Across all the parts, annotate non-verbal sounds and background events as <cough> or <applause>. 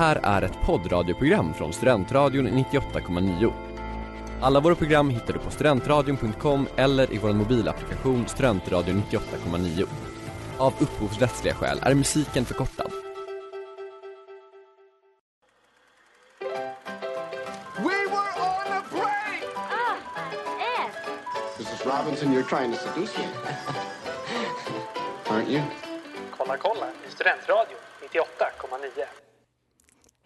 här är ett poddradioprogram från Studentradion 98,9. Alla våra program hittar du på studentradion.com eller i vår mobilapplikation Studentradion 98,9. Av upphovsrättsliga skäl är musiken förkortad. We were on a break! Ah, Ed! Mrs. Robinson, you're trying to seduce me. <laughs> Aren't you? Kolla kolla i Studentradion 98,9.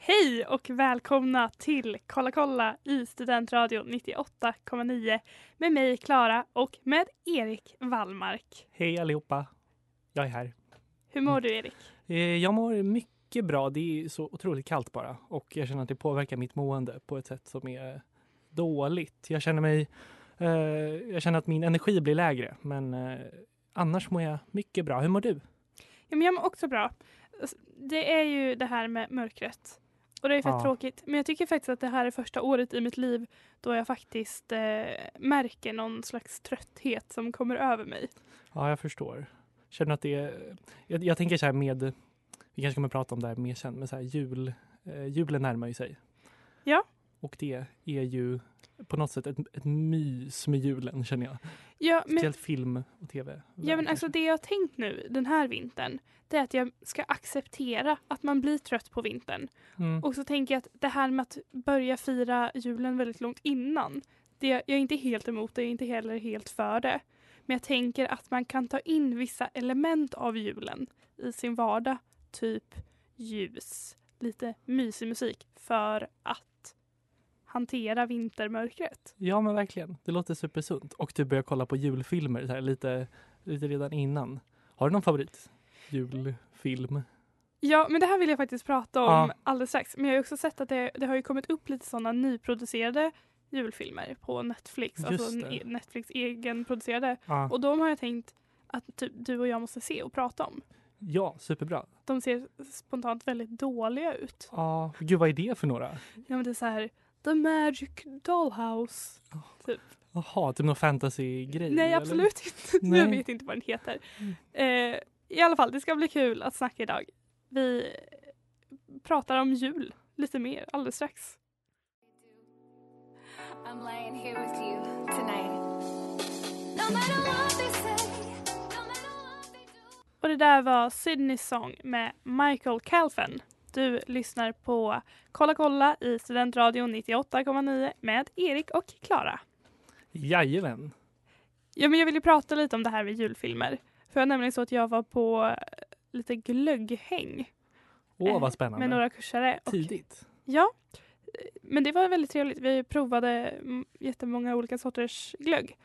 Hej och välkomna till Kolla kolla i Studentradion 98,9 med mig Klara och med Erik Wallmark. Hej allihopa! Jag är här. Hur mår du Erik? Eh, Jag mår mycket bra. Det är så otroligt kallt bara och jag känner att det påverkar mitt mående på ett sätt som är dåligt. Jag känner mig... Eh, jag känner att min energi blir lägre, men eh, annars mår jag mycket bra. Hur mår du? Ja, men jag mår också bra. Det är ju det här med mörkret. Och det är fett Ja. tråkigt. Men jag tycker faktiskt att det här är första året i mitt liv då jag faktiskt eh, märker någon slags trötthet som kommer över mig. Ja, jag förstår. Känner att det är... Jag, jag tänker så här med... Vi kanske kommer prata om det här mer sen, men så här jul... Eh, julen närmar ju sig. Ja. Och det är ju på något sätt ett, ett mys med julen, känner jag. Ja, men Speciellt film och tv. Ja men alltså det jag har tänkt nu den här vintern det är att jag ska acceptera att man blir trött på vintern. Mm. Och så tänker jag att det här med att börja fira julen väldigt långt innan. Det, jag är inte helt emot det, jag är inte heller helt för det. Men jag tänker att man kan ta in vissa element av julen i sin vardag. Typ ljus, lite mysig musik för att hantera vintermörkret. Ja men verkligen, det låter supersunt. Och du börjar kolla på julfilmer här, lite, lite redan innan. Har du någon favorit julfilm? Ja, men det här vill jag faktiskt prata om Ja. alldeles strax. Men jag har också sett att det, det har ju kommit upp lite sådana nyproducerade julfilmer på Netflix. Just alltså det. e- Netflix egenproducerade. Ja, Och de har jag tänkt att typ, du och jag måste se och prata om. ja superbra. De ser spontant väldigt dåliga ut. Ja, gud vad är det för några? Ja, men det är så här The Magic Dollhouse. Typ. Jaha, typ någon fantasy-grej? Nej, eller? absolut inte. <laughs> Nej. Jag vet inte vad den heter. Eh, I alla fall, det ska bli kul att snacka idag. Vi pratar om jul lite mer alldeles strax. I'm laying here with you tonight. No matter what they say, no matter what they do. Och det där var Sydneys sång med Michael Calfen. Du lyssnar på Kolla kolla i Studentradion 98,9 med Erik och Klara. Jajamän. Ja, men jag vill ju prata lite om det här med julfilmer. För var nämligen så att jag var på eh, lite glögghäng Åh eh, vad spännande. med några kursare. Och, Tidigt. ja, eh, men det var väldigt trevligt. Vi provade mm, jättemånga olika sorters glögg.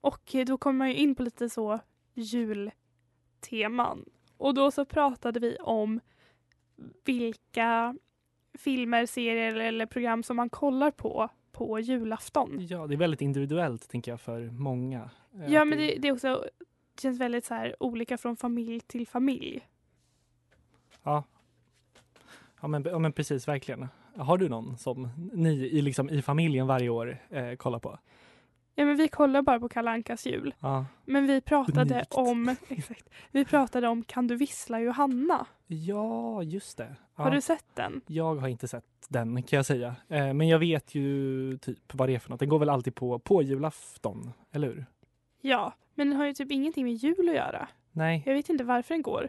Och eh, då kom man ju in på lite så julteman. Och då så pratade vi om vilka filmer, serier eller program som man kollar på på julafton. Ja, det är väldigt individuellt tänker jag för många. Eh, Ja, men det, det är också det känns väldigt så här olika från familj till familj. Ja. Ja men, ja men precis, verkligen. Har du någon som ni i, liksom, i familjen varje år eh, kollar på? Ja, men vi kollar bara på Kalle Ankas jul. Ja. Men vi pratade Unikt. om <laughs> exakt, vi pratade om Kan du vissla Johanna? Ja, just det. Ja. Har du sett den? Jag har inte sett den kan jag säga. Eh, men jag vet ju typ vad det är för något. Den går väl alltid på, på julafton, eller hur? Ja, men den har ju typ ingenting med jul att göra. Nej. Jag vet inte varför den går.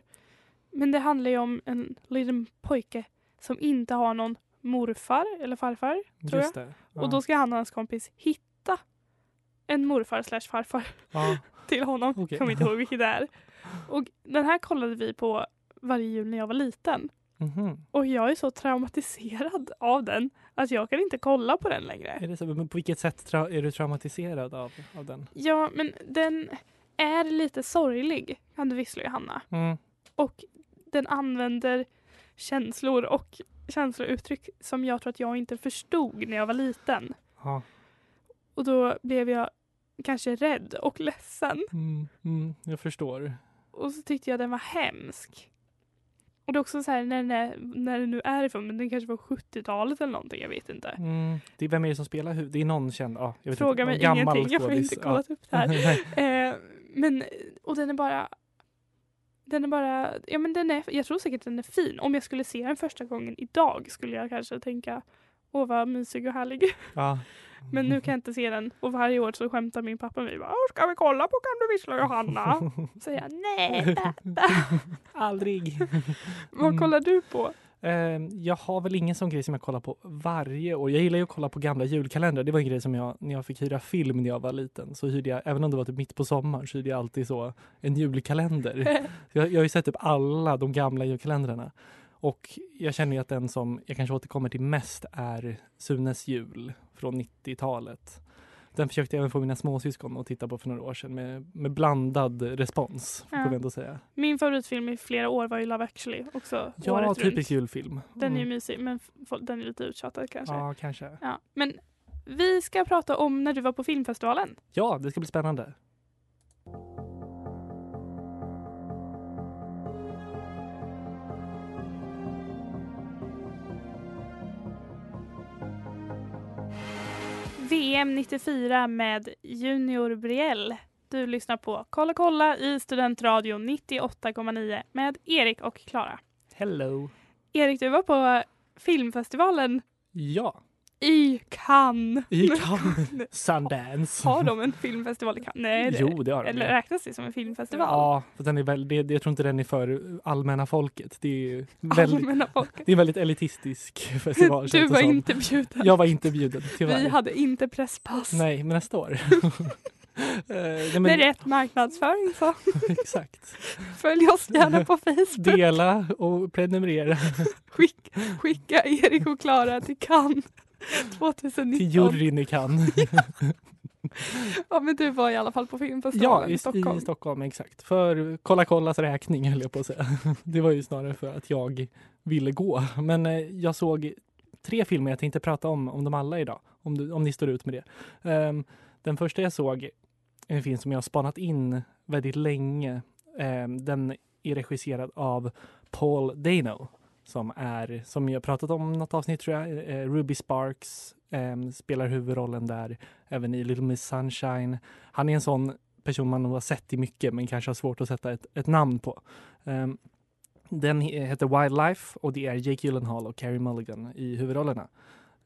Men det handlar ju om en liten pojke som inte har någon morfar eller farfar. tror Just det. Ja. Och då ska han och hans kompis hitta en morfar slash farfar ja. <laughs> till honom. Okej. Kommer inte ihåg vilket det är. Och den här kollade vi på varje jul när jag var liten. Mhm. Och jag är så traumatiserad av den att jag kan inte kolla på den längre. Är det så, men på vilket sätt är du traumatiserad av, av den? Ja, men den är lite sorglig, kan du vissla Johanna. Mm. Och den använder känslor och känslouttryck som jag tror att jag inte förstod när jag var liten. Ja. Och då blev jag kanske rädd och ledsen. Mm. Mm. Jag förstår. Och så tyckte jag den var hemsk. Och det är också så här när den, är, när den nu är ifrån, men den kanske var 70-talet eller någonting, jag vet inte. Mm. Det är, vem är det som spelar? Det är någon känd, ja, jag vet Fråga inte, mig gammal ingenting, jag har inte kollat upp det här. <laughs> Eh, men, och den är bara... Den är bara, ja men den är, jag tror säkert den är fin. Om jag skulle se den första gången idag skulle jag kanske tänka Åh vad mysig och härlig. Ja. Men nu kan jag inte se den och varje år så skämtar min pappa med mig. bara, "Åh, Ska vi kolla på Kan du vissla Johanna? Så säger jag nej <laughs> pappa. Aldrig. Vad Mm. kollar du på? Eh, jag har väl ingen sån grej som jag kollar på varje år. Jag gillar ju att kolla på gamla julkalendrar. Det var en grej som jag, när jag fick hyra film när jag var liten, så hyrde jag, även om det var typ mitt på sommaren, så hyrde jag alltid så en julkalender. <laughs> jag, jag har ju sett upp alla de gamla julkalendrarna. Och jag känner ju att den som jag kanske återkommer till mest är Sunes jul från 90-talet. Den försökte jag även få mina småsyskon att titta på för några år sedan med, med blandad respons, Ja. får ändå säga. Min favoritfilm i flera år var ju Love actually. Också Ja, typisk runt. julfilm. Den är ju Mm. mysig men den är lite uttjatad kanske. Ja, kanske. Ja, men vi ska prata om när du var på filmfestivalen. Ja, det ska bli spännande. VM 94 med Junior Briell. Du lyssnar på Kolla kolla i Studentradion 98,9 med Erik och Klara. Hello! Erik, du var på filmfestivalen Ja, i Cannes. i Cannes. Sundance. Har de en filmfestival i Cannes? Nej, det, Jo, det har de. eller räknas det som en filmfestival? Ja, för den är väl, det, jag tror inte den är för allmänna folket. Det är väldigt, Allmänna folket. det är en väldigt elitistisk <laughs> festival. Du var inte bjuden. Jag var inte bjuden, tyvärr. Vi hade inte presspass. Nej, men nästa år. <laughs> Eh, nej, men, Med rätt marknadsföring så <laughs> Exakt. följ oss gärna på Facebook. Dela och prenumerera Skick, skicka Erik och Klara till Cannes 2019. till juryn i Cannes. <laughs> Ja men du var i alla fall på Ja, filmfestivalen i i Stockholm. i Stockholm, exakt. För Kolla kollas räkning höll jag på att säga. <laughs> Det var ju snarare för att jag ville gå. Men eh, jag såg tre filmer, jag tänkte prata om, om dem alla idag. Om, du, om ni står ut med det. Ehm, den första jag såg, är en film som jag har spanat in väldigt länge. Ehm, den är regisserad av Paul Dano. Som är, som jag pratat om i något avsnitt tror jag, eh, Ruby Sparks ehm, spelar huvudrollen där. Även i Little Miss Sunshine. Han är en sån person man nog har sett i mycket men kanske har svårt att sätta ett, ett namn på. Ehm, den he- heter Wildlife och det är Jake Gyllenhaal och Carey Mulligan i huvudrollerna.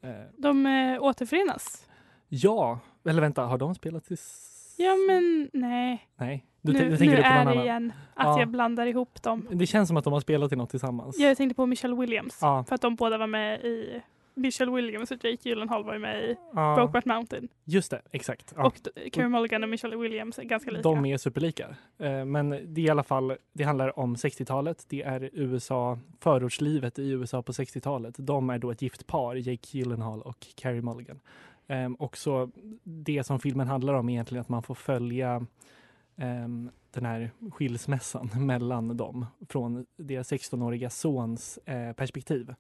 Eh, De eh, återförenas. ja, eller vänta, har de spelat tills... Ja men nej. Nej, du, nu du tänker nu du på är det annan? igen att Ja. jag blandar ihop dem. Det känns som att de har spelat i något tillsammans. Jag tänkte på Michelle Williams. Ja. För att de båda var med i Michelle Williams och Jake Gyllenhaal var ju med i Ja, Brokeback Mountain. just det, exakt. Ja. Och Carey Mulligan och Michelle Williams är ganska lika. De är superlika. Eh, Men det är i alla fall, det handlar om 60-talet. Det är USA, förortslivet i USA på 60-talet. De är då ett gift par, Jake Gyllenhaal och Carey Mulligan. Ehm, Och så det som filmen handlar om är egentligen att man får följa Ehm, den här skilsmässan <laughs> mellan dem från deras 16-åriga sons eh, perspektiv.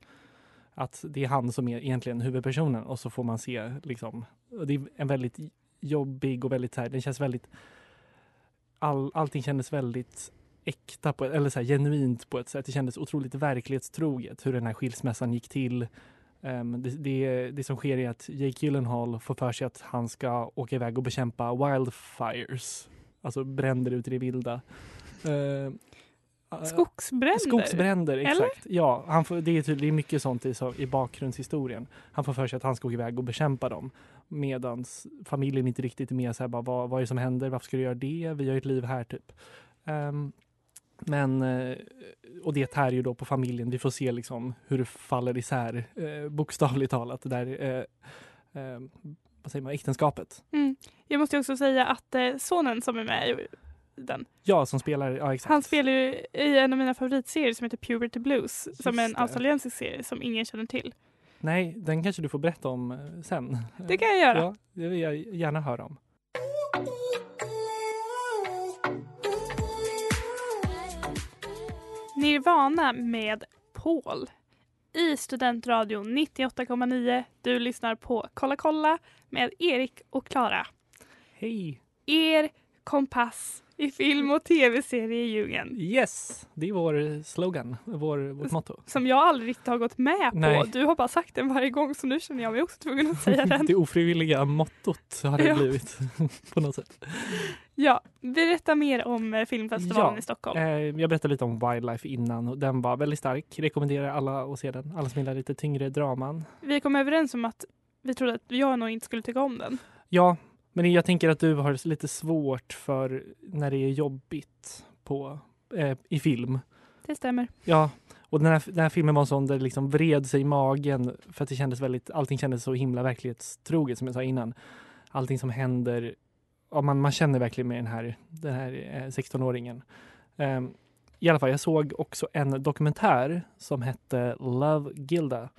Att det är han som är egentligen huvudpersonen och så får man se liksom, det är en väldigt jobbig och väldigt så här, den känns väldigt all, allting kändes väldigt äkta, på, eller så här, genuint på ett sätt. Det kändes otroligt verklighetstroget hur den här skilsmässan gick till. Um, det, det, det som sker är att Jake Gyllenhaal får för sig att han ska åka iväg och bekämpa wildfires, alltså bränder ute i det vilda. Eh, Skogsbränder. Skogsbränder, Eller? exakt. Ja, han får, det, är är mycket sånt i, så, i bakgrundshistorien. Han får för sig att han ska åka iväg och bekämpa dem. Medan familjen inte riktigt är med. Så här, bara, vad, vad är det som händer? Varför ska du göra det? Vi har ju ett liv här, typ. Ehm, men, eh, och det tär ju då på familjen. Vi får se liksom hur det faller isär, eh, bokstavligt talat, där eh, eh, vad säger man, äktenskapet. Mm. Jag måste också säga att eh, sonen som är med i den, Ja, som spelar, ja exakt. han spelar ju i en av mina favoritserier som heter Puberty Blues, som är en Just det. australiensisk serie som ingen känner till. Nej, den kanske du får berätta om eh, sen. Det kan jag göra. Ja, det vill jag gärna höra om. Nirvana med Paul i Studentradion 98,9. Du lyssnar på Kolla kolla med Erik och Klara. Hej! Er kompass i film och tv-seriedjungeln. Yes, det är vår slogan, vår, vårt motto. Som jag aldrig riktigt har gått med på. Nej. Du har bara sagt den varje gång så nu känner jag mig också tvungen att säga <laughs> den. Det ofrivilliga mottot har det Ja. blivit <laughs> på något sätt. Ja, berätta mer om eh, filmfestivalen Ja, i Stockholm. Eh, jag berättade lite om Wildlife innan och den var väldigt stark. Rekommenderar alla att se den. Alla som gillar lite tyngre draman. Vi kom överens om att vi trodde att jag nog inte skulle tycka om den. Ja, men jag tänker att du har lite svårt för när det är jobbigt på, eh, i film. Det stämmer. Ja, och den här, den här filmen var en sån där det liksom vred sig i magen för att det kändes väldigt, allting kändes så himla verklighetstroget som jag sa innan. Allting som händer, ja, man, man känner verkligen med den här, den här eh, 16-åringen. Ehm, I alla fall, jag såg också en dokumentär som hette Love Gilda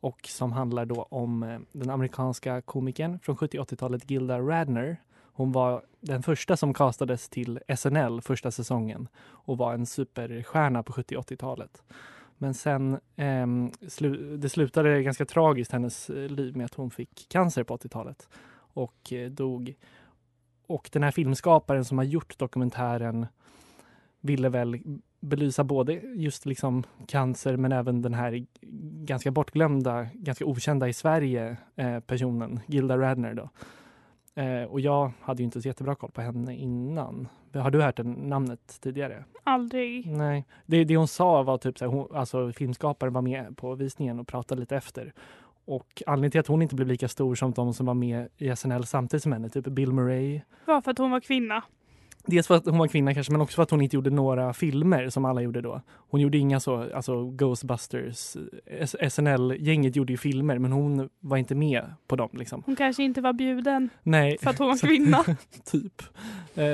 och som handlar då om eh, den amerikanska komikern från 70-80-talet Gilda Radner. Hon var den första som castades till SNL första säsongen och var en superstjärna på 70-80-talet. Men sen, eh, slu- det slutade ganska tragiskt hennes eh, liv med att hon fick cancer på 80-talet och eh, dog. Och den här filmskaparen som har gjort dokumentären ville väl belysa både just liksom cancer men även den här ganska bortglömda, ganska okända i Sverige eh, personen, Gilda Radner då. Eh, och jag hade ju inte så jättebra koll på henne innan. Har du hört den, namnet tidigare? Aldrig. Nej. Det, det hon sa var typ så här, alltså filmskaparen var med på visningen och pratade lite efter. Och anledningen till att hon inte blev lika stor som de som var med i SNL samtidigt som henne, typ Bill Murray. Var för att hon var kvinna. Dels för att hon var kvinna kanske, men också för att hon inte gjorde några filmer som alla gjorde då. Hon gjorde inga så, alltså Ghostbusters, SNL-gänget gjorde ju filmer, men hon var inte med på dem liksom. Hon kanske inte var bjuden Nej. för att hon var <laughs> kvinna. <laughs> typ. Eh,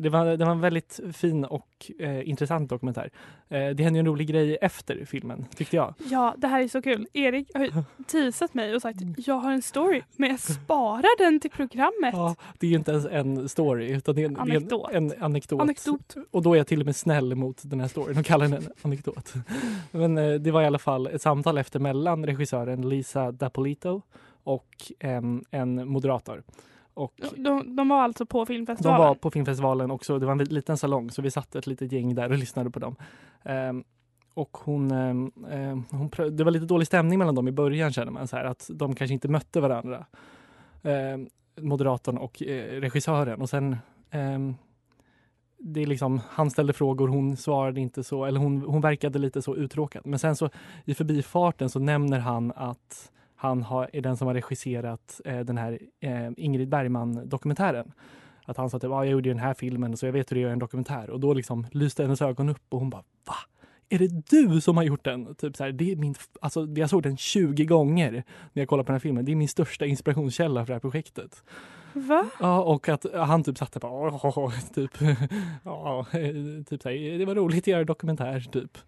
det, var, det var en väldigt fin och eh, intressant dokumentär. Eh, det hände ju en rolig grej efter filmen, tyckte jag. Ja, det här är så kul. Erik har <laughs> teasat mig och sagt jag har en story men jag sparar den till programmet. Ja, det är ju inte ens en story, utan det är en Anekdot. En, en anekdot. Anekdot. Och då är jag till och med snäll mot den här storyn och kallar den en anekdot. <laughs> Men eh, det var i alla fall ett samtal efter mellan regissören Lisa Dapolito och en moderator. Och De, de var alltså på De filmfestivalen. var på filmfestivalen också. Det var en liten salong så vi satt ett litet gäng där och lyssnade på dem. Ehm, och hon, ehm, hon, det var lite dålig stämning mellan dem i början känner man så här att de kanske inte mötte varandra. Ehm, moderatorn och eh, regissören och sen det är liksom, han ställde frågor, hon svarade inte så, eller hon, hon verkade lite så uttråkad. Men sen så i förbifarten så nämner han att han har, är den som har regisserat eh, den här eh, Ingrid Bergman-dokumentären. Att han sa att ah, jag gjorde den här filmen så jag vet hur det är en dokumentär. Och då liksom lyste hennes ögon upp och hon bara va? Är det du som har gjort den? Typ så här, det är min, alltså, jag såg den 20 gånger när jag kollade på den här filmen. Det är min största inspirationskälla för det här projektet. Va? Ja, och att han typ satt där bara, "Åh, åh, åh", typ, <laughs> ja, typ så här, det var roligt att göra dokumentär, typ.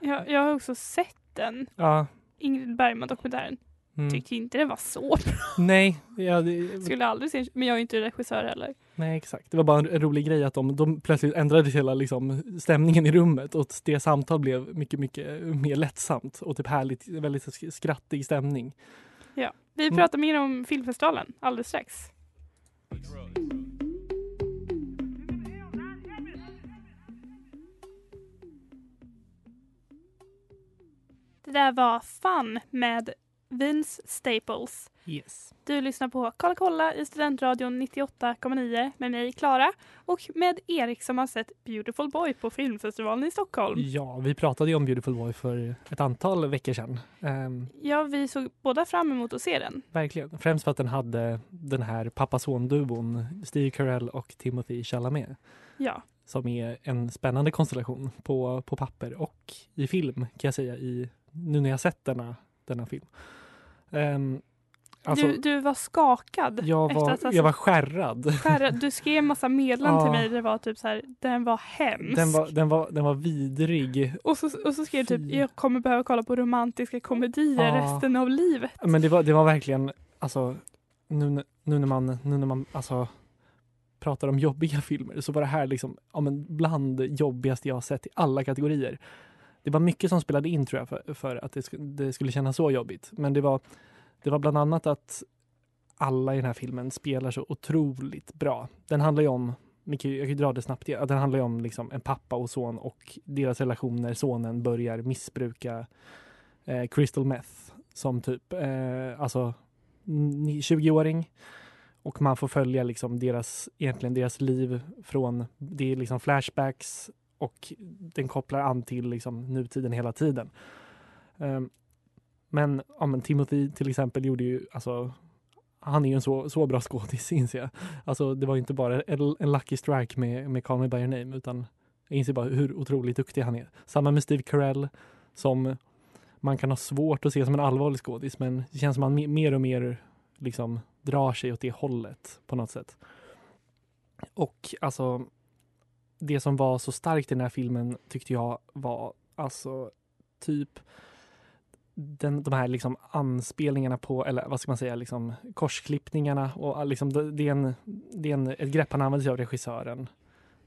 Jag, jag har också sett den. Ja. Ingrid Bergman-dokumentären. Mm. Tyckte inte det var så bra. Nej, ja, det, Skulle aldrig se Men jag är ju inte regissör heller. nej, exakt. Det var bara en, en rolig grej att de, de plötsligt ändrade hela liksom, stämningen i rummet och det samtal blev mycket, mycket mer lättsamt och typ härligt, väldigt sk- skrattig stämning. Ja. Vi Mm. pratar mer om filmfestivalen alldeles strax. Det där var Fun med Vince Staples. Yes. Du lyssnar på Kolla kolla i Studentradion 98,9 med mig Klara och med Erik som har sett Beautiful Boy på filmfestivalen i Stockholm. Ja, vi pratade ju om Beautiful Boy för ett antal veckor sedan. Ehm, Ja, vi såg båda fram emot att se den. verkligen. Främst för att den hade den här pappa-son-duon Steve Carell och Timothy Chalamet. Ja, som är en spännande konstellation på, på papper och i film kan jag säga i, nu när jag sett denna, denna film. Ehm, alltså, du, du var skakad. jag, efter var, att ha jag var skärrad. skärrad. Du skrev massa meddelanden till mig det var typ så här, den var hemsk. Den var, den, var, den var vidrig. och, så, och så skrev du typ, jag kommer behöva kolla på romantiska komedier Ja. resten av livet. Men det var, det var verkligen, alltså nu, nu när man, nu när man alltså, pratar om jobbiga filmer så var det här liksom, ja, men bland jobbigaste jag sett i alla kategorier. Det var mycket som spelade in tror jag för, för att det, sk- det skulle kännas så jobbigt. Men det var, det var bland annat att alla i den här filmen spelar så otroligt bra. Den handlar ju om jag kan ju dra det snabbt. Den handlar ju om liksom en pappa och son och deras relation när sonen börjar missbruka eh, crystal meth som typ eh, alltså 20-åring och man får följa liksom deras, egentligen deras liv från, det är liksom flashbacks och den kopplar an till liksom nutiden hela tiden. Um, men, ja, men Timothy till exempel gjorde ju, alltså han är ju en så, så bra skådis <laughs> inser jag. Alltså det var ju inte bara en, en lucky strike med, med Call Me By Your Name utan jag inser bara hur otroligt duktig han är. Samma med Steve Carell som man kan ha svårt att se som en allvarlig skådis men det känns som att han mer och mer liksom drar sig åt det hållet på något sätt. Och alltså det som var så starkt i den här filmen tyckte jag var alltså typ den, de här liksom anspelningarna på, eller vad ska man säga, liksom korsklippningarna och liksom det, det är, en, det är en, ett grepp han använder sig av regissören.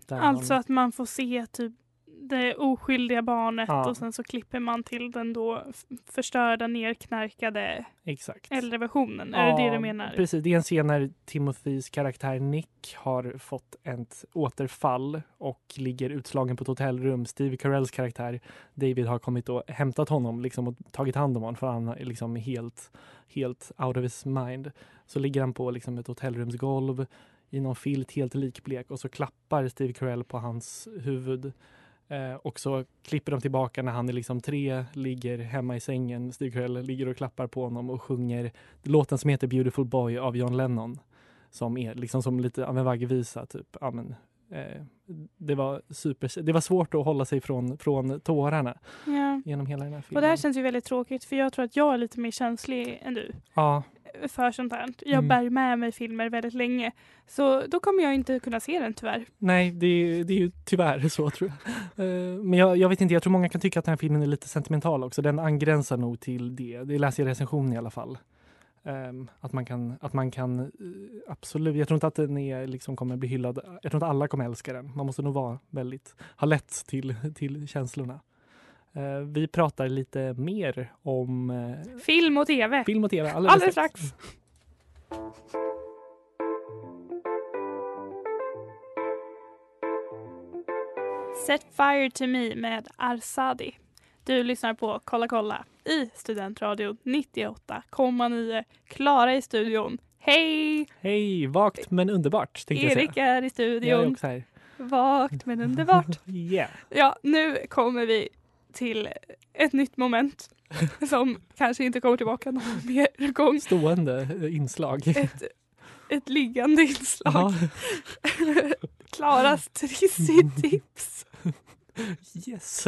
Alltså han, att man får se typ det oskyldiga barnet Ja. och sen så klipper man till den då förstörda, nerknarkade exakt. äldre versionen. Är det det du menar? Precis, det är en scen när Timothys karaktär Nick har fått ett återfall och ligger utslagen på ett hotellrum. Steve Carells karaktär David har kommit och hämtat honom liksom, och tagit hand om honom för han är liksom helt, helt out of his mind. Så ligger han på liksom, ett hotellrumsgolv i någon filt helt likblek och så klappar Steve Carell på hans huvud. Eh, och så klipper de tillbaka när han är liksom tre, ligger hemma i sängen. Steve Carell ligger och klappar på honom och sjunger låten som heter Beautiful Boy av John Lennon. Som är liksom som lite av en vaggvisa. Typ. Ja, men, eh, det, var super, det var svårt att hålla sig från, från tårarna Ja. genom hela den här Och filmen. det här känns ju väldigt tråkigt för jag tror att jag är lite mer känslig än du ja, för sånt här. Jag Mm. bär med mig filmer väldigt länge. Så då kommer jag inte kunna se den tyvärr. nej, det, är- det är ju tyvärr så tror jag. Eh, men jag, jag vet inte, jag tror många kan tycka att den här filmen är lite sentimental också. Den angränsar nog till det. Det läser jag i recensionen i alla fall. Ehm, att man kan, att man kan eh, absolut, jag tror inte att den är, liksom kommer bli hyllad. Jag tror inte alla kommer älska den. Man måste nog vara väldigt, ha lätt till, till känslorna. Eh, vi pratar lite mer om eh, Film och tv. film och tv alldeles, Alldeles strax. Set Fire to Me med Arsadi. Du lyssnar på Kolla kolla i Studentradion 98,9. Klara i studion. Hej! Hej, vagt men underbart Erik är i Jag är studion. också här. Vagt men underbart. <laughs> Yeah. Ja, nu kommer vi till ett nytt moment <laughs> som kanske inte kommer tillbaka någon mer gång. Stående eh, inslag. Ett, ett liggande inslag. <laughs> Klaras Trissi-tips. Yes!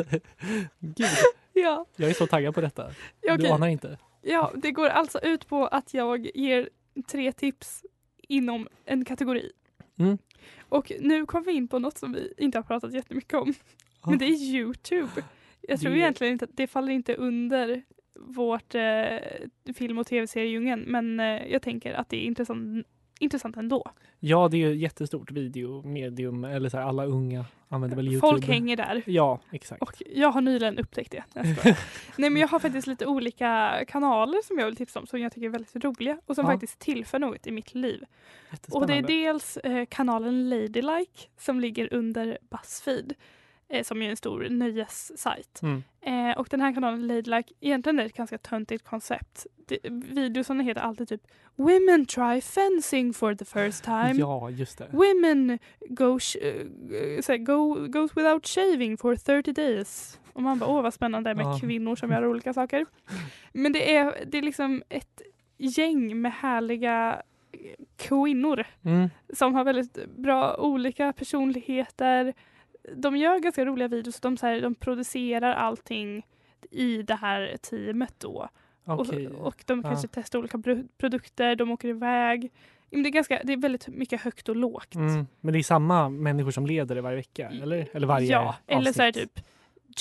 Gud, Ja, jag är så taggad på detta. ja, Du anar inte. ja, det går alltså ut på att jag ger tre tips inom en kategori. Mm. Och nu kommer vi in på något som vi inte har pratat jättemycket om. Men det är Youtube. Jag tror Det- egentligen inte att det faller inte under vårt eh, film och tv-seriedjungeln men eh, jag tänker att det är intressant, intressant ändå. Ja, det är ju ett jättestort videomedium. Eller så här, alla unga använder väl Youtube. Folk hänger där. Ja, exakt. Och jag har nyligen upptäckt det. <laughs> Nej men jag har faktiskt lite olika kanaler som jag vill tipsa om som jag tycker är väldigt roliga och som Ja. faktiskt tillför något i mitt liv. Och det är dels eh, kanalen Ladylike som ligger under Buzzfeed som är en stor nöjessajt. Mm. Eh, och den här kanalen Ladylike, egentligen är det ett ganska töntigt koncept. Det, videosarna heter alltid typ Women try fencing for the first time. Ja, just det. Women go, eh, såhär, go, goes without shaving for 30 days. Och man bara, åh vad spännande med Ja. kvinnor som gör <laughs> olika saker. Men det är, det är liksom ett gäng med härliga eh, kvinnor Mm. som har väldigt bra olika personligheter. De gör ganska roliga videos. De, så här, de producerar allting i det här teamet då. Okej. Och, och de Ja. kanske testar olika pro- produkter, de åker iväg. Men det, är ganska, det är väldigt mycket högt och lågt. Mm. Men det är samma människor som leder det varje vecka? Eller, eller varje Ja, eller så är det avsnitt? typ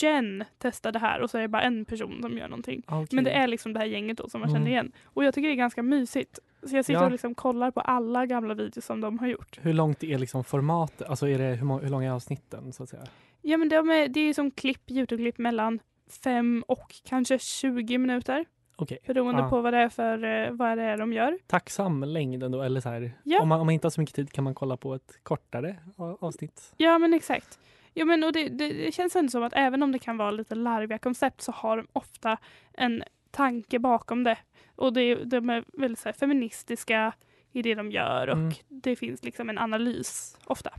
Jen testar det här och så är det bara en person som gör någonting. Ah, okej. Men det är liksom det här gänget då som man Mm. känner igen. Och jag tycker det är ganska mysigt. Så jag sitter Ja. och liksom kollar på alla gamla videos som de har gjort. Hur långt är liksom formatet? Alltså är det, hur, hur långa är avsnitten så att säga? Ja men de är, det är som klipp, Youtube-klipp mellan 5 och kanske 20 minuter. Okej. beroende Ja. på vad det är för eh, vad det är de gör. Tacksam längd ändå, eller så här. Ja. Om, man, om man inte har så mycket tid kan man kolla på ett kortare avsnitt. Ja men exakt. Ja, men, och det, det, det känns ändå som att även om det kan vara lite larviga koncept så har de ofta en tanke bakom det. Och det, de är väldigt så här, feministiska i det de gör och Mm. det finns liksom en analys ofta.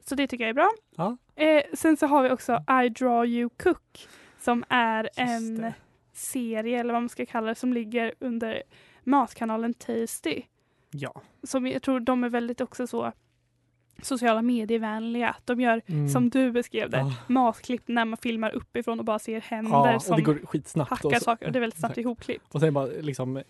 Så det tycker jag är bra. Ja. Eh, sen så har vi också I draw you cook som är Just en det. serie eller vad man ska kalla det som ligger under matkanalen Tasty. Ja. Som jag tror de är väldigt också så sociala medievänliga. De gör Mm. som du beskrev det, Ja. matklipp när man filmar uppifrån och bara ser händer och som det går skitsnabbt. hackar och så, saker och det är väldigt snabbt ihopklippt. Och sen bara liksom eh,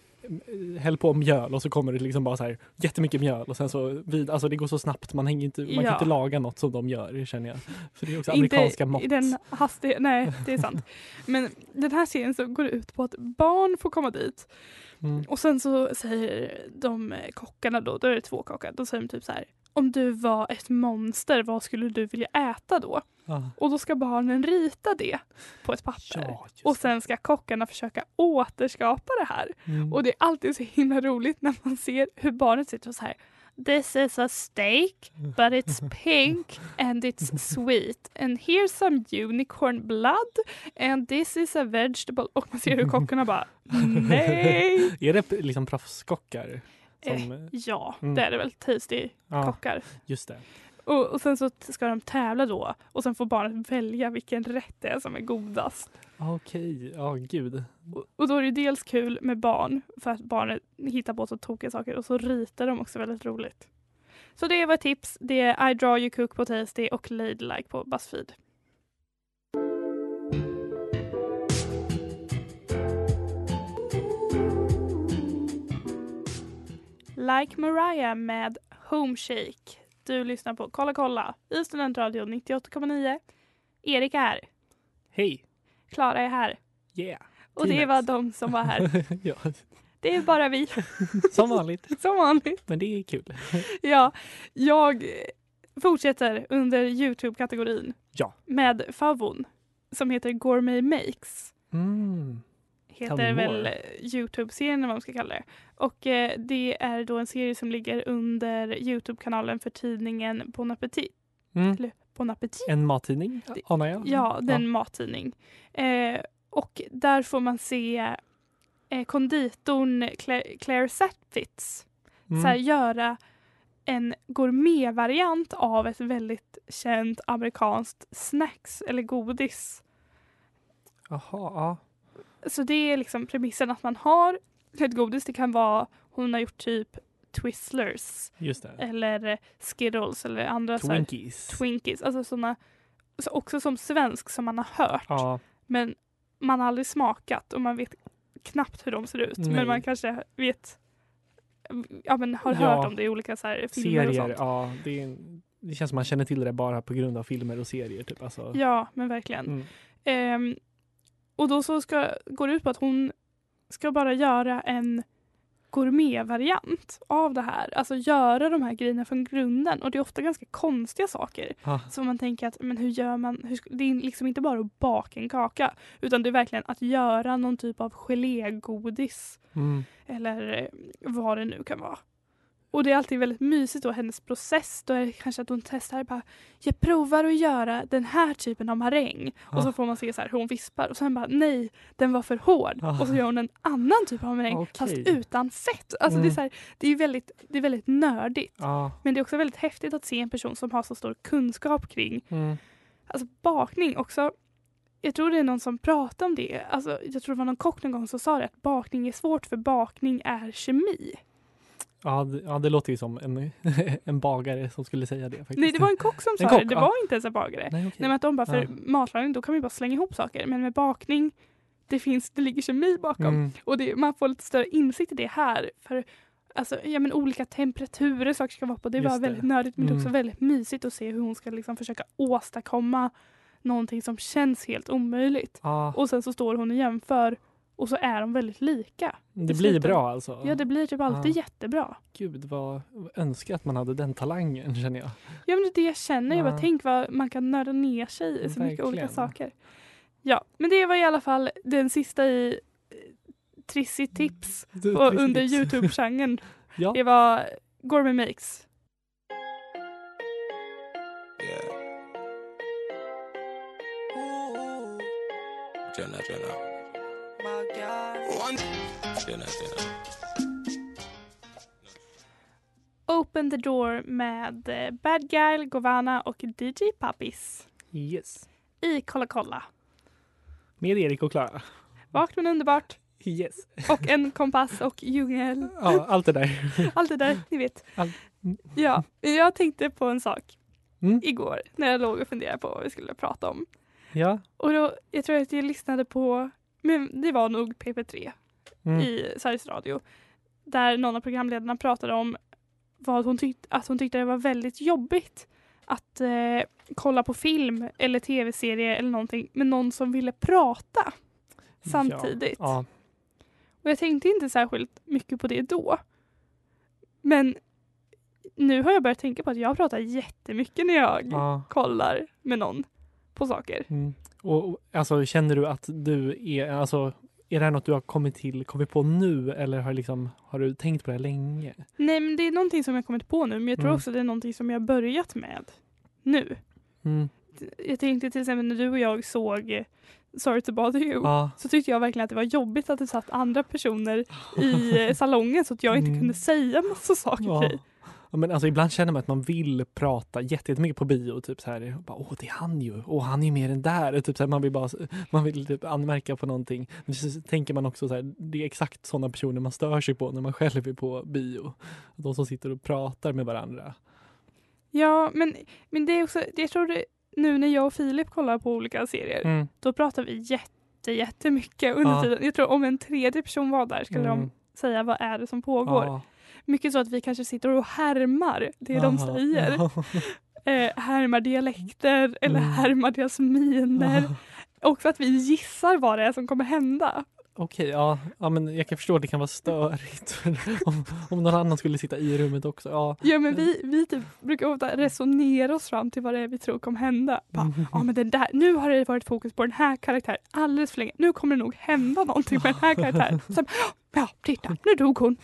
häll på mjöl och så kommer det liksom bara så här jättemycket mjöl och sen så vid, alltså det går så snabbt man, hänger inte, man kan Ja. inte laga något som de gör känner jag. För det är också Inte amerikanska mått. i den hastighet, nej det är sant. <laughs> Men den här serien så går ut på att barn får komma dit Mm. och sen så säger de eh, kockarna då, då är det två kockar, då säger de typ så här om du var ett monster, vad skulle du vilja äta då? Ja. Och då ska barnen rita det på ett papper. Ja, och sen ska kockarna försöka återskapa det här. Mm. Och det är alltid så himla roligt när man ser hur barnet sitter och så här This is a steak but it's <laughs> pink and it's sweet and here's some unicorn blood and this is a vegetable och man ser hur kockarna bara <laughs> nej. Är det liksom proffskockar? Eh, Som, ja, Mm. det är det väl. Tasty ja, kockar. just det. Och, och sen så ska de tävla då och sen får barnet välja vilken rätt det är som är godast. Okej, ja gud. Och, och då är det dels kul med barn för att barnet hittar på så tokiga saker och så ritar de också väldigt roligt. Så det var tips. Det är I draw you cook på Tasty och Ladylike på Buzzfeed. Like Mariah med Home Shake. Du lyssnar på Kolla kolla i Studentradion 98,9. Erik är här. Hej! Klara är här. Yeah! Och det var de som var här. <laughs> ja, Det är bara vi, <laughs> som vanligt. <laughs> som vanligt. Men det är kul. Ja, jag fortsätter under Youtube-kategorin Ja. med favon som heter Gourmet Makes. Mm. Heter väl Youtube-serien eller vad man ska kalla det. Och eh, det är då en serie som ligger under Youtube-kanalen för tidningen Bon Appetit. Mm. Bon Appetit? En mattidning, anar jag. Ja, det är en mattidning. Eh, och där får man se eh, konditorn Claire, Claire Satfitz Mm. så här, göra en gourmetvariant av ett väldigt känt amerikanskt snacks eller godis. Jaha, ja. Så det är liksom premissen att man har ett godis. Det kan vara, hon har gjort typ Twizzlers eller Skittles eller andra så här, Twinkies. Twinkies. Alltså sådana, så också som svensk som man har hört. ja, Men man har aldrig smakat och man vet knappt hur de ser ut. Nej. Men man kanske vet, ja men har Ja. hört om det i olika så här, filmer och serier. sånt. Ja, det, en- det känns som man känner till det bara på grund av filmer och serier. Typ. Alltså, Ja, men verkligen. mm. Ehm, och då så ska, går det ut på att hon ska bara göra en gourmetvariant av det här. Alltså göra de här grejerna från grunden. Och det är ofta ganska konstiga saker. ah, Så man tänker att men hur gör man? Hur, det är liksom inte bara att baka en kaka. Utan det är verkligen att göra någon typ av gelégodis. mm. Eller eh, vad det nu kan vara. Och det är alltid väldigt mysigt då, hennes process. Då är det kanske att hon testar bara, jag provar att göra den här typen av maräng. Och så Ah. får man se så här hur hon vispar och sen bara nej, den var för hård. Ah. Och så gör hon en annan typ av maräng fast Okej. utan fett. Alltså det, är Mm. så här, det, är väldigt, det är väldigt nördigt. Ja, Men det är också väldigt häftigt att se en person som har så stor kunskap kring mm. alltså bakning också. Jag tror det är någon som pratar om det. Alltså, jag tror det var någon kock någon gång som sa det att bakning är svårt för bakning är kemi. Ja, det, ja, det låter ju som en, <laughs> en bagare som skulle säga det. Faktiskt. Nej, det var en kock som sa kock, det. Det ja. var inte ens en bagare. Nej, okej. Nej, men att de bara, för Ja. matlagning då kan man ju bara slänga ihop saker. Men med bakning, det finns, det ligger kemi bakom. Mm. Och det, man får lite större insikt i det här. För alltså, ja, men olika temperaturer saker ska vara på. Det Just var det. väldigt nördigt men det är också Mm. väldigt mysigt att se hur hon ska liksom försöka åstadkomma någonting som känns helt omöjligt. Ja, Och sen så står hon och jämför och så är de väldigt lika. det blir bra alltså. Ja, det blir typ alltid Ja. jättebra. Gud, vad önskar att man hade den talangen känner jag. Ja, men det är det jag känner. Jag bara, tänk vad man kan nörda ner sig i så mycket olika Verkligen. saker. Ja, men det var i alla fall den sista i eh, trissigt tips Du- på, du- under Youtube-genren. <laughs> Ja. Det var Gourmet Makes. Jenna, Jenna. Jenna, Jenna. Open the door med eh, Bad Guy, Govana och DJ Pappis Yes. i Kolla kolla. Med Erik och Klara. Vakt men underbart Yes. och en kompass och djungel. <laughs> Ja, allt det där. Allt det där, ni vet. Mm. Ja, jag tänkte på en sak Mm. igår när jag låg och funderade på vad vi skulle prata om. Ja. Och då, jag tror att jag lyssnade på, men det var nog PP3 Mm. i Sveriges Radio. Där någon av programledarna pratade om vad hon tyckte, att hon tyckte det var väldigt jobbigt att eh, kolla på film eller tv-serie eller någonting med någon som ville prata samtidigt. Ja. Och jag tänkte inte särskilt mycket på det då. Men nu har jag börjat tänka på att jag pratar jättemycket när jag ja. kollar med någon på saker. Mm. Och, alltså känner du att du är, alltså är det här något du har kommit till, kommit på nu eller har, liksom, har du tänkt på det här länge? Nej men det är någonting som jag kommit på nu men jag tror Mm. också det är någonting som jag börjat med nu. Mm. Jag tänkte till exempel när du och jag såg Sorry to bother you Ja. så tyckte jag verkligen att det var jobbigt att det satt andra personer i eh, salongen så att jag inte Mm. kunde säga massa saker Ja. till dig. Ja, men alltså ibland känner man att man vill prata jätte- jättemycket på bio. Typ så här, bara, Åh, det är han ju. Åh, han är mer än där. Typ så här, man vill, bara, man vill typ anmärka på någonting. Men så tänker man också så här, det är exakt sådana personer man stör sig på när man själv är på bio. De som sitter och pratar med varandra. Ja men, men det är också, jag tror det, nu när jag och Filip kollar på olika serier Mm. då pratar vi jätte, jättemycket under Ja. tiden. Jag tror om en tredje person var där skulle de Mm. säga vad är det som pågår. Ja. Mycket så att vi kanske sitter och härmar det de Aha. säger. Ja. <laughs> Eh, härmar dialekter eller Mm. härmar deras miner. Också att vi gissar vad det är som kommer hända. Okej, ja. ja, men jag kan förstå att det kan vara störigt <laughs> om, om någon annan skulle sitta i rummet också. Ja. Ja men vi, vi typ brukar ofta resonera oss fram till vad det är vi tror kommer hända. Bara, Ja men det där, nu har det varit fokus på den här karaktären alldeles för länge. Nu kommer det nog hända någonting med den här karaktären. <laughs> Sen, ja titta, nu dog hon.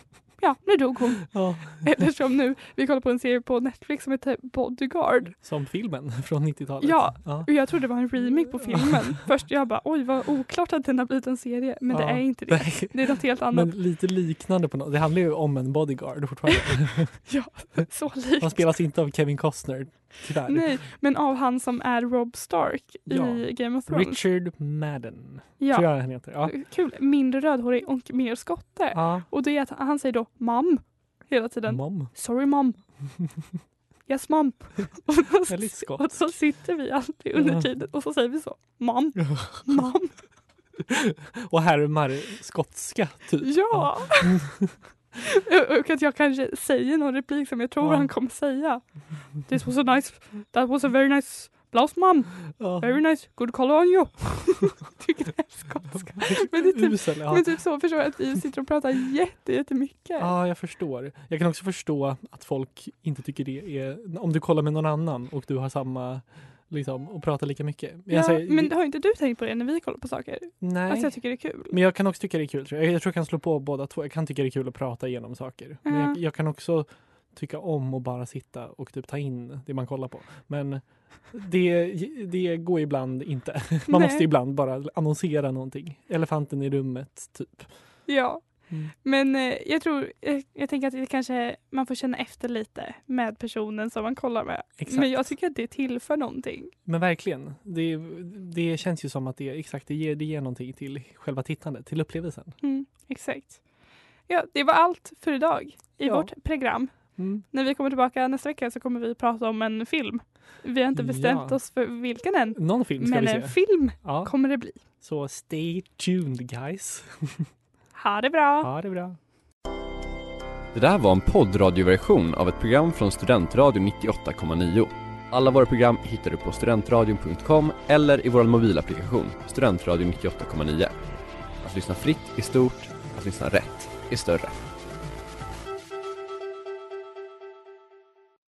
Ja, nu dog hon. Ja. <laughs> Eller som nu, vi kollar på en serie på Netflix som heter Bodyguard. Som filmen <laughs> från 90-talet. Ja, ja. och jag trodde det var en remake på filmen. <laughs> Först jag bara, oj vad oklart att den har blivit en serie. Men det Ja. är inte det. Nej. Det är något helt annat. Men lite liknande på något. Det handlar ju om en bodyguard fortfarande. Ja, så likt. Han spelas inte av Kevin Costner, tyvärr. Nej, men av han som är Rob Stark Ja. i Game of Thrones. Richard Madden, ja. tror jag han heter. Ja. Kul, mindre rödhårig och mer skotte. Ja. Och det är att han säger då mam hela tiden. Mom. Sorry mom. <laughs> Yes mom. <laughs> och, Väldigt och så sitter vi alltid under tiden och så säger vi så. Mam, mam. <laughs> Och härmar skotska, typ. Ja! <laughs> och att jag kanske säger någon replik som jag tror Ja. han kommer säga. This was a nice, that was a very nice blouse mom. Ja. Very nice, good color on you. <laughs> Tycker det är skotska. Men det är typ, Usel, ja. men typ så förstår jag att vi sitter och pratar jätte, jättemycket. Ja, jag förstår. Jag kan också förstå att folk inte tycker det är... Om du kollar med någon annan och du har samma... Liksom, och pratar lika mycket. Men Ja, säger- men har inte du tänkt på det när vi kollar på saker? Nej. Att jag tycker det är kul? Men jag kan också tycka det är kul. Tror jag. jag tror jag kan slå på båda två. Jag kan tycka det är kul att prata igenom saker. Men Ja. jag, jag kan också tycka om att bara sitta och typ ta in det man kollar på. Men det, det går ibland inte. <laughs> Man Nej. måste ibland bara annonsera någonting. Elefanten i rummet, typ. Ja. Mm. Men eh, jag tror, jag, jag tänker att det kanske man får känna efter lite med personen som man kollar med. Exakt. Men jag tycker att det tillför någonting. Men verkligen. Det, det känns ju som att det, exakt, det, ger, det ger någonting till själva tittandet, till upplevelsen. Mm, exakt. Ja, det var allt för idag i Ja. vårt program. Mm. När vi kommer tillbaka nästa vecka så kommer vi prata om en film. Vi har inte bestämt Ja. oss för vilken än. Någon film ska Men vi en se. film Ja. kommer det bli. Så stay tuned guys. <laughs> Ha det bra! Ha det bra. Det där var en poddradioversion av ett program från Studentradion 98,9. Alla våra program hittar du på studentradion.com eller i vår mobilapplikation Studentradion 98,9. Att lyssna fritt är stort, att lyssna rätt är större.